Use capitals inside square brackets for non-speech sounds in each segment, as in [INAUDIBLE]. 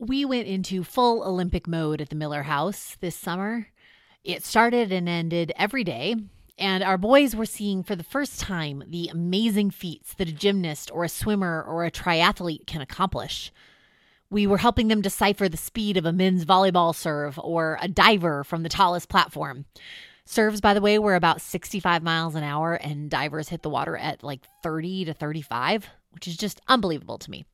We went into full Olympic mode at the Miller House this summer. It started and ended every day, and our boys were seeing for the first time the amazing feats that a gymnast or a swimmer or a triathlete can accomplish. We were helping them decipher the speed of a men's volleyball serve or a diver from the tallest platform. Serves, by the way, were about 65 miles an hour, and divers hit the water at like 30 to 35, which is just unbelievable to me.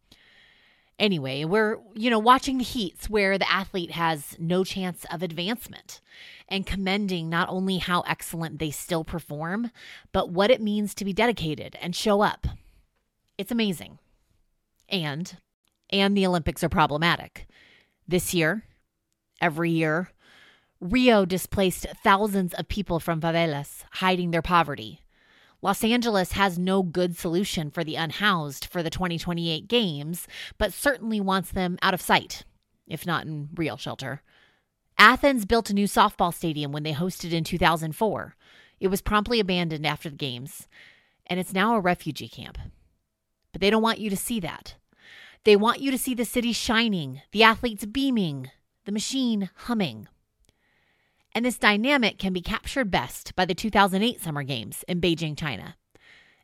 Anyway, we're, you know, watching the heats where the athlete has no chance of advancement and commending not only how excellent they still perform, but what it means to be dedicated and show up. It's amazing. And and the Olympics are problematic. This year, every year, Rio displaced thousands of people from favelas, hiding their poverty. Los Angeles has no good solution for the unhoused for the 2028 games, but certainly wants them out of sight, if not in real shelter. Athens built a new softball stadium when they hosted in 2004. It was promptly abandoned after the games, and it's now a refugee camp. But they don't want you to see that. They want you to see the city shining, the athletes beaming, the machine humming. And this dynamic can be captured best by the 2008 Summer Games in Beijing, China.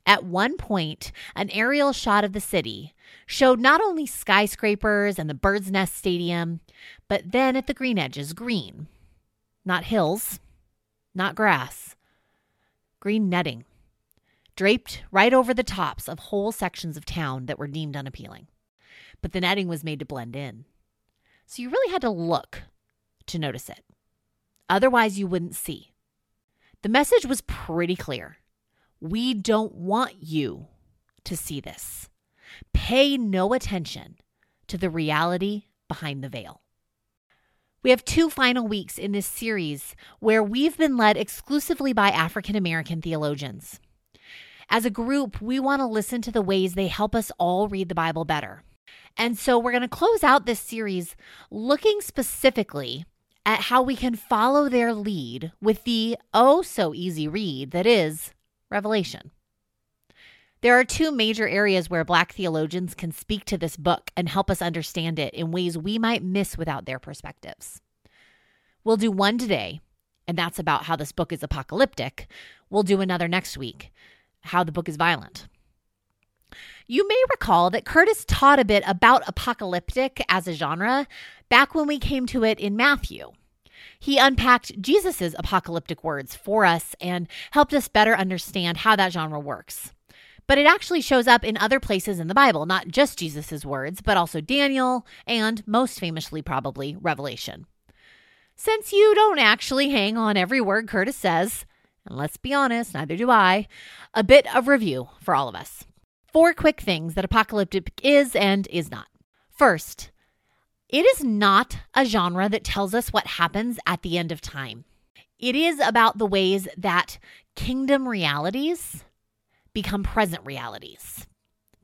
At one point, an aerial shot of the city showed not only skyscrapers and the Bird's Nest Stadium, but then at the green edges, green. Not hills, not grass, green netting, draped right over the tops of whole sections of town that were deemed unappealing. But the netting was made to blend in. So you really had to look to notice it. Otherwise, you wouldn't see. The message was pretty clear. We don't want you to see this. Pay no attention to the reality behind the veil. We have two final weeks in this series where we've been led exclusively by African American theologians. As a group, we want to listen to the ways they help us all read the Bible better. And so we're going to close out this series looking specifically at how we can follow their lead with the oh so easy read that is Revelation. There are two major areas where Black theologians can speak to this book and help us understand it in ways we might miss without their perspectives. We'll do one today, and that's about how this book is apocalyptic. We'll do another next week, how the book is violent. You may recall that Curtis taught a bit about apocalyptic as a genre back when we came to it in Matthew. He unpacked Jesus' apocalyptic words for us and helped us better understand how that genre works. But it actually shows up in other places in the Bible, not just Jesus' words, but also Daniel and, most famously, probably, Revelation. Since you don't actually hang on every word Curtis says, and let's be honest, neither do I, a bit of review for all of us. Four quick things that apocalyptic is and is not. First, it is not a genre that tells us what happens at the end of time. It is about the ways that kingdom realities become present realities,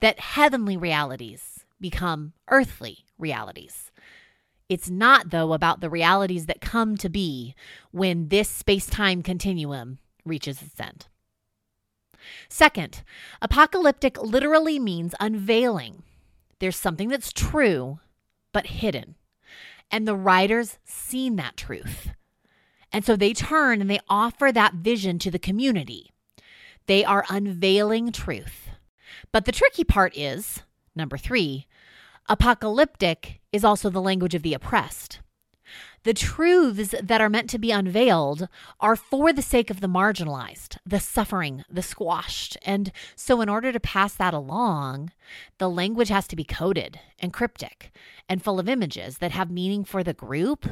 that heavenly realities become earthly realities. It's not, though, about the realities that come to be when this space time continuum reaches its end. Second, apocalyptic literally means unveiling. There's something that's true but hidden. And the writers seen that truth. And so they turn and they offer that vision to the community. They are unveiling truth. But the tricky part is number three, apocalyptic is also the language of the oppressed. The truths that are meant to be unveiled are for the sake of the marginalized, the suffering, the squashed. And so, in order to pass that along, the language has to be coded and cryptic and full of images that have meaning for the group,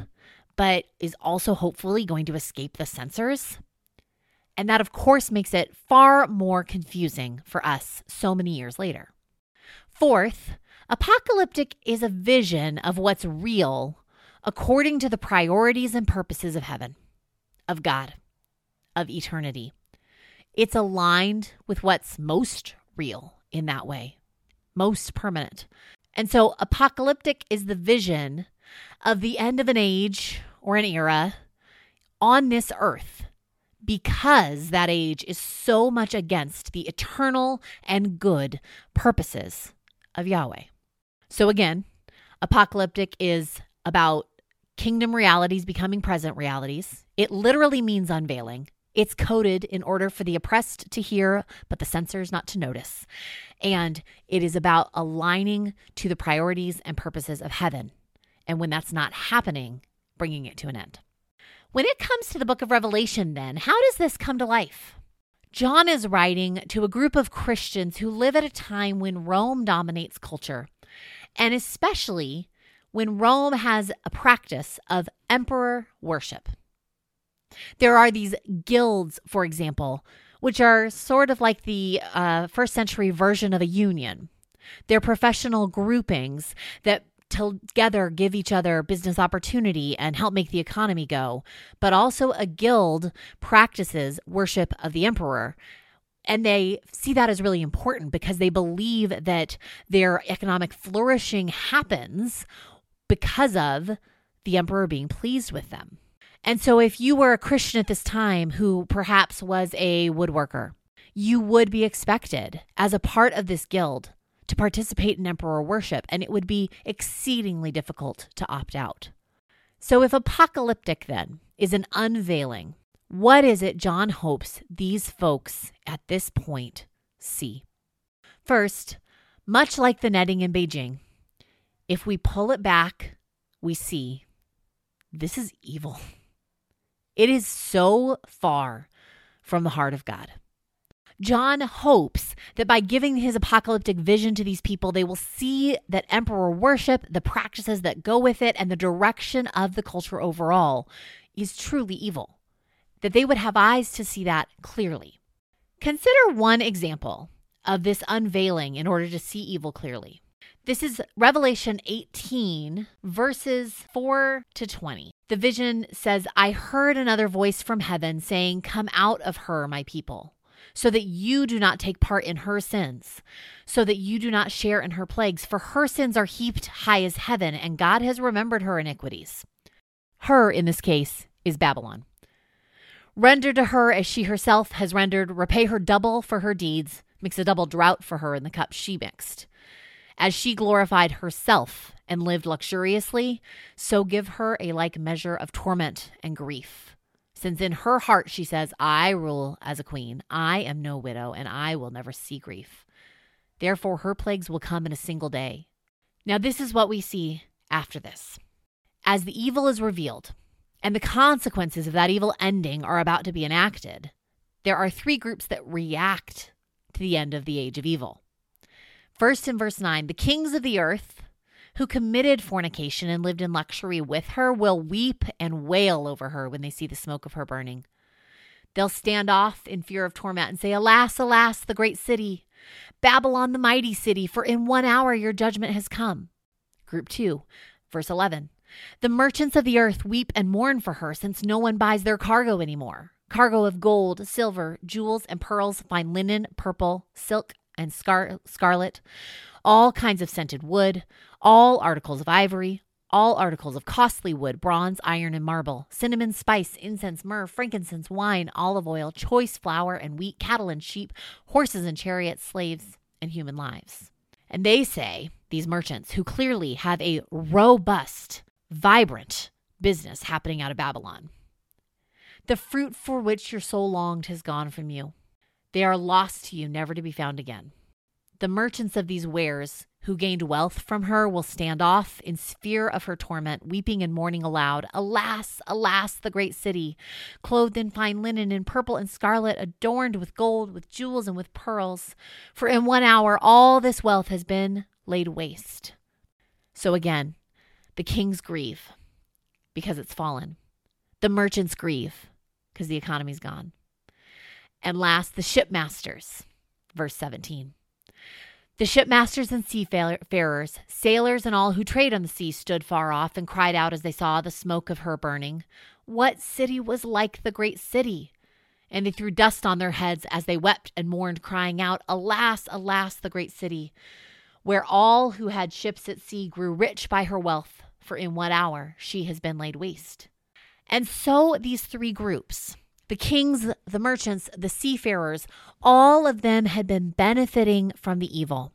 but is also hopefully going to escape the censors. And that, of course, makes it far more confusing for us so many years later. Fourth, apocalyptic is a vision of what's real according to the priorities and purposes of heaven, of God, of eternity. It's aligned with what's most real in that way, most permanent. And so, apocalyptic is the vision of the end of an age or an era on this earth because that age is so much against the eternal and good purposes of Yahweh. So, again, Apocalyptic is about kingdom realities becoming present realities. It literally means unveiling. It's coded in order for the oppressed to hear, but the censors not to notice. And it is about aligning to the priorities and purposes of heaven. And when that's not happening, bringing it to an end. When it comes to the book of Revelation, then, how does this come to life? John is writing to a group of Christians who live at a time when Rome dominates culture, and especially when Rome has a practice of emperor worship. There are these guilds, for example, which are sort of like the uh, first century version of a union. They're professional groupings that together give each other business opportunity and help make the economy go. But also, a guild practices worship of the emperor. And they see that as really important because they believe that their economic flourishing happens because of the emperor being pleased with them. And so, if you were a Christian at this time who perhaps was a woodworker, you would be expected as a part of this guild to participate in emperor worship, and it would be exceedingly difficult to opt out. So, if apocalyptic then is an unveiling, what is it John hopes these folks at this point see? First, much like the netting in Beijing, if we pull it back, we see this is evil. [LAUGHS] It is so far from the heart of God. John hopes that by giving his apocalyptic vision to these people, they will see that emperor worship, the practices that go with it, and the direction of the culture overall is truly evil. That they would have eyes to see that clearly. Consider one example of this unveiling in order to see evil clearly. This is Revelation 18, verses 4 to 20. The vision says, I heard another voice from heaven saying, Come out of her, my people so that you do not take part in her sins, so that you do not share in her plagues. For her sins are heaped high as heaven, and God has remembered her iniquities. Her, in this case, is Babylon. Render to her as she herself has rendered, repay her double for her deeds, mix a double draught for her in the cup she mixed. As she glorified herself and lived luxuriously, so give her a like measure of torment and grief since in her heart she says, I rule as a queen, I am no widow, and I will never see grief. Therefore, her plagues will come in a single day. Now, this is what we see after this. As the evil is revealed, and the consequences of that evil ending are about to be enacted, there are three groups that react to the end of the age of evil. First, in verse 9, the kings of the earth who committed fornication and lived in luxury with her will weep and wail over her when they see the smoke of her burning. They'll stand off in fear of torment and say, Alas, alas, the great city, Babylon, the mighty city, for in one hour your judgment has come. Group 2, verse 11. The merchants of the earth weep and mourn for her, since no one buys their cargo anymore. Cargo of gold, silver, jewels, and pearls, fine linen, purple, silk, and scar- scarlet, all kinds of scented wood, all articles of ivory, all articles of costly wood, bronze, iron, and marble, cinnamon, spice, incense, myrrh, frankincense, wine, olive oil, choice flour and wheat, cattle and sheep, horses and chariots, slaves, and human lives. And they say, these merchants, who clearly have a robust, vibrant business happening out of Babylon, the fruit for which your soul longed has gone from you. They are lost to you, never to be found again. The merchants of these wares who gained wealth from her will stand off in fear of her torment, weeping and mourning aloud. Alas, alas, the great city, clothed in fine linen, in purple and scarlet, adorned with gold, with jewels, and with pearls. For in one hour all this wealth has been laid waste. So again, the kings grieve because it's fallen. The merchants grieve because the economy's gone. And last, the shipmasters, verse 17. The shipmasters and seafarers, sailors, and all who trade on the sea stood far off and cried out as they saw the smoke of her burning. What city was like the great city? And they threw dust on their heads as they wept and mourned, crying out, Alas, alas, the great city, where all who had ships at sea grew rich by her wealth, for in one hour she has been laid waste. And so these three groups, the kings, the merchants, the seafarers, all of them had been benefiting from the evil.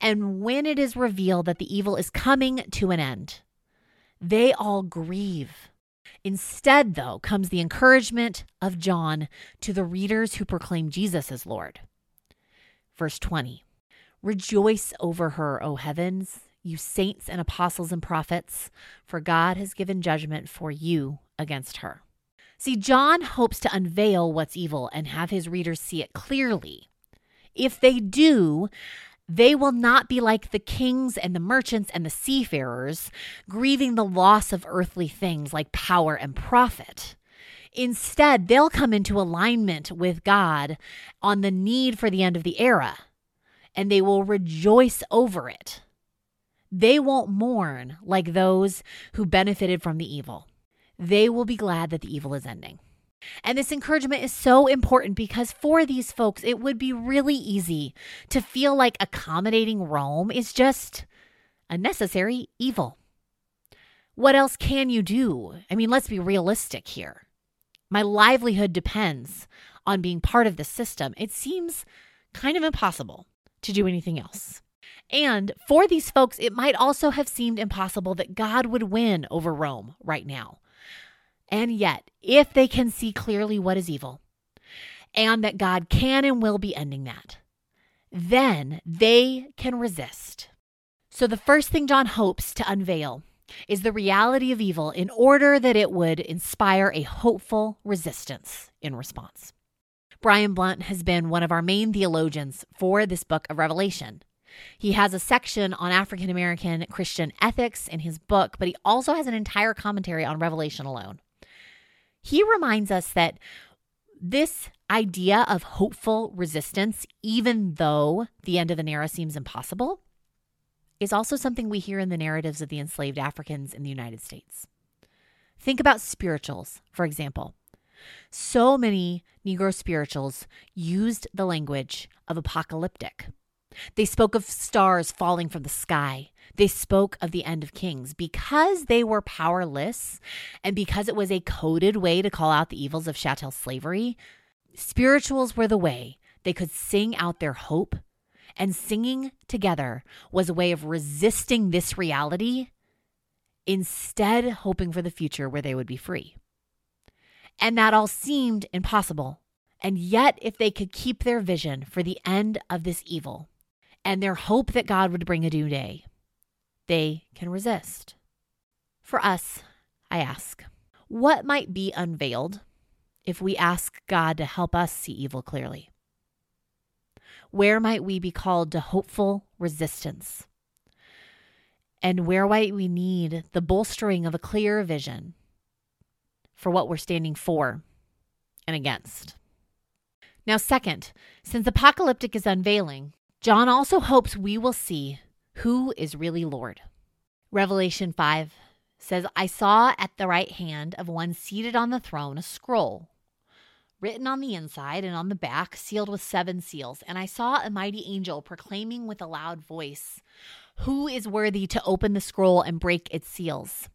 And when it is revealed that the evil is coming to an end, they all grieve. Instead, though, comes the encouragement of John to the readers who proclaim Jesus as Lord. Verse 20 Rejoice over her, O heavens, you saints and apostles and prophets, for God has given judgment for you against her. See, John hopes to unveil what's evil and have his readers see it clearly. If they do, they will not be like the kings and the merchants and the seafarers, grieving the loss of earthly things like power and profit. Instead, they'll come into alignment with God on the need for the end of the era, and they will rejoice over it. They won't mourn like those who benefited from the evil they will be glad that the evil is ending. And this encouragement is so important because for these folks, it would be really easy to feel like accommodating Rome is just a necessary evil. What else can you do? I mean, let's be realistic here. My livelihood depends on being part of the system. It seems kind of impossible to do anything else. And for these folks, it might also have seemed impossible that God would win over Rome right now. And yet, if they can see clearly what is evil and that God can and will be ending that, then they can resist. So, the first thing John hopes to unveil is the reality of evil in order that it would inspire a hopeful resistance in response. Brian Blount has been one of our main theologians for this book of Revelation. He has a section on African American Christian ethics in his book, but he also has an entire commentary on Revelation alone. He reminds us that this idea of hopeful resistance, even though the end of an era seems impossible, is also something we hear in the narratives of the enslaved Africans in the United States. Think about spirituals, for example. So many Negro spirituals used the language of apocalyptic. They spoke of stars falling from the sky. They spoke of the end of kings because they were powerless and because it was a coded way to call out the evils of chattel slavery. Spirituals were the way they could sing out their hope, and singing together was a way of resisting this reality, instead, hoping for the future where they would be free. And that all seemed impossible. And yet, if they could keep their vision for the end of this evil and their hope that God would bring a new day, they can resist. For us, I ask, what might be unveiled if we ask God to help us see evil clearly? Where might we be called to hopeful resistance? And where might we need the bolstering of a clear vision for what we're standing for and against? Now, second, since apocalyptic is unveiling, John also hopes we will see who is really Lord. Revelation 5 says, I saw at the right hand of one seated on the throne a scroll written on the inside and on the back, sealed with seven seals. And I saw a mighty angel proclaiming with a loud voice, Who is worthy to open the scroll and break its seals?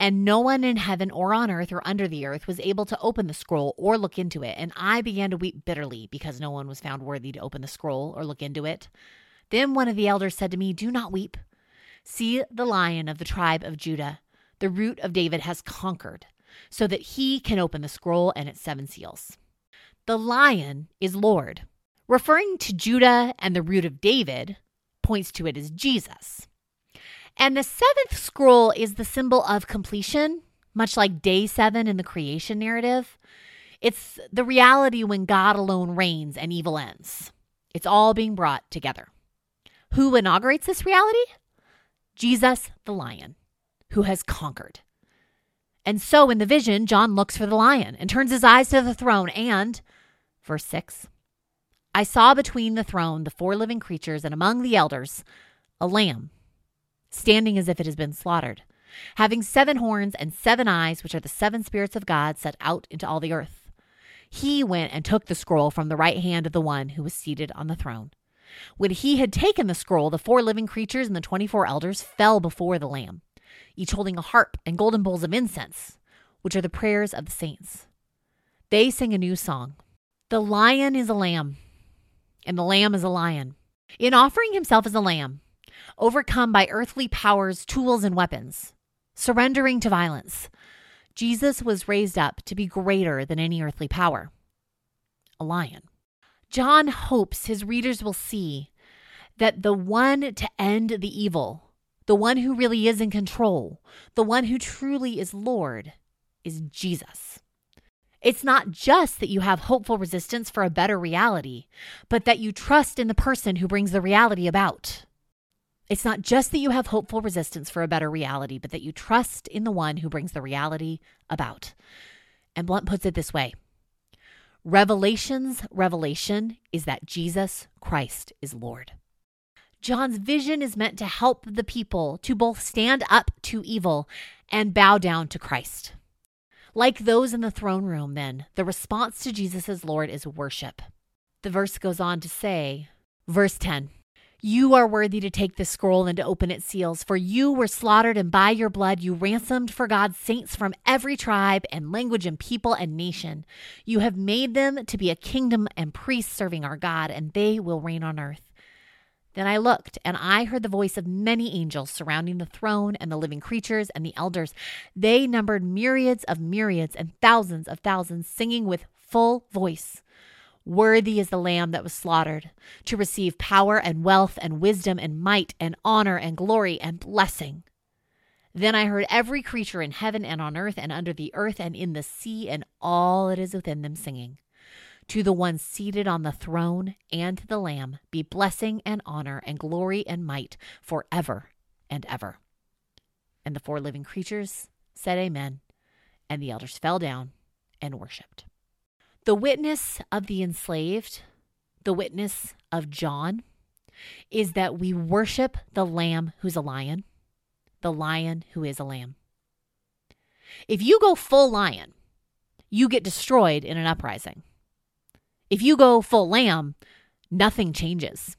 And no one in heaven or on earth or under the earth was able to open the scroll or look into it. And I began to weep bitterly because no one was found worthy to open the scroll or look into it. Then one of the elders said to me, Do not weep. See, the lion of the tribe of Judah, the root of David, has conquered, so that he can open the scroll and its seven seals. The lion is Lord. Referring to Judah and the root of David points to it as Jesus. And the seventh scroll is the symbol of completion, much like day seven in the creation narrative. It's the reality when God alone reigns and evil ends. It's all being brought together. Who inaugurates this reality? Jesus the lion, who has conquered. And so in the vision, John looks for the lion and turns his eyes to the throne. And, verse 6, I saw between the throne the four living creatures and among the elders a lamb standing as if it has been slaughtered, having seven horns and seven eyes, which are the seven spirits of God set out into all the earth. He went and took the scroll from the right hand of the one who was seated on the throne. When he had taken the scroll, the four living creatures and the 24 elders fell before the Lamb, each holding a harp and golden bowls of incense, which are the prayers of the saints. They sang a new song The lion is a lamb, and the lamb is a lion. In offering himself as a lamb, overcome by earthly powers, tools, and weapons, surrendering to violence, Jesus was raised up to be greater than any earthly power a lion. John hopes his readers will see that the one to end the evil, the one who really is in control, the one who truly is Lord, is Jesus. It's not just that you have hopeful resistance for a better reality, but that you trust in the person who brings the reality about. It's not just that you have hopeful resistance for a better reality, but that you trust in the one who brings the reality about. And Blount puts it this way Revelation's revelation is that Jesus Christ is Lord. John's vision is meant to help the people to both stand up to evil and bow down to Christ. Like those in the throne room, then, the response to Jesus as Lord is worship. The verse goes on to say, verse 10 You are worthy to take this scroll and to open its seals, for you were slaughtered, and by your blood you ransomed for God saints from every tribe and language and people and nation. You have made them to be a kingdom and priests serving our God, and they will reign on earth. Then I looked, and I heard the voice of many angels surrounding the throne and the living creatures and the elders. They numbered myriads of myriads and thousands of thousands, singing with full voice Worthy is the Lamb that was slaughtered to receive power and wealth and wisdom and might and honor and glory and blessing. Then I heard every creature in heaven and on earth and under the earth and in the sea and all that is within them singing. To the one seated on the throne and to the Lamb be blessing and honor and glory and might forever and ever. And the four living creatures said, Amen. And the elders fell down and worshiped. The witness of the enslaved, the witness of John, is that we worship the Lamb who's a lion, the lion who is a lamb. If you go full lion, you get destroyed in an uprising. If you go full lamb, nothing changes.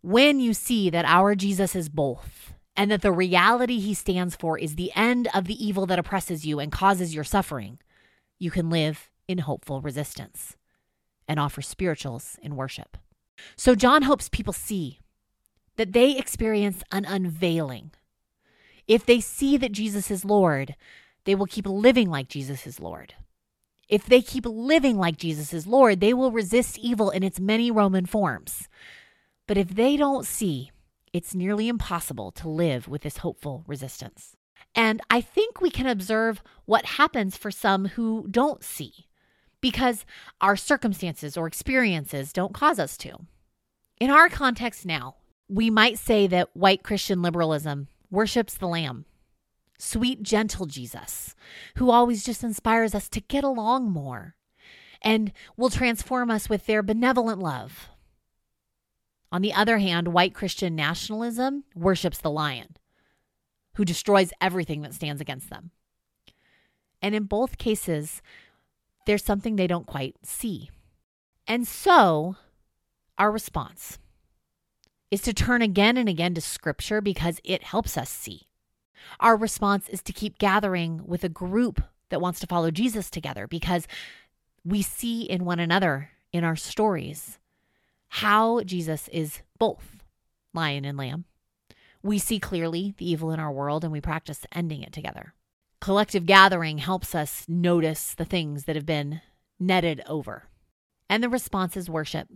When you see that our Jesus is both, and that the reality he stands for is the end of the evil that oppresses you and causes your suffering, you can live in hopeful resistance and offer spirituals in worship. So, John hopes people see that they experience an unveiling. If they see that Jesus is Lord, they will keep living like Jesus is Lord. If they keep living like Jesus is Lord, they will resist evil in its many Roman forms. But if they don't see, it's nearly impossible to live with this hopeful resistance. And I think we can observe what happens for some who don't see because our circumstances or experiences don't cause us to. In our context now, we might say that white Christian liberalism worships the Lamb sweet, gentle Jesus, who always just inspires us to get along more and will transform us with their benevolent love. On the other hand, white Christian nationalism worships the lion, who destroys everything that stands against them. And in both cases, there's something they don't quite see. And so, our response is to turn again and again to Scripture because it helps us see. Our response is to keep gathering with a group that wants to follow Jesus together because we see in one another in our stories how Jesus is both lion and lamb. We see clearly the evil in our world and we practice ending it together. Collective gathering helps us notice the things that have been netted over. And the response is worship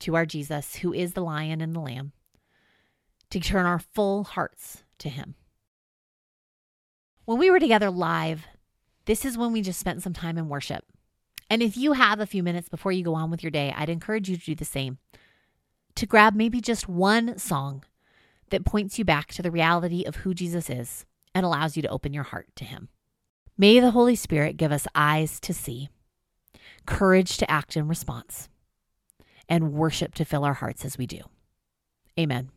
to our Jesus, who is the lion and the lamb, to turn our full hearts to him. When we were together live, this is when we just spent some time in worship. And if you have a few minutes before you go on with your day, I'd encourage you to do the same. To grab maybe just one song that points you back to the reality of who Jesus is and allows you to open your heart to him. May the Holy Spirit give us eyes to see, courage to act in response, and worship to fill our hearts as we do. Amen.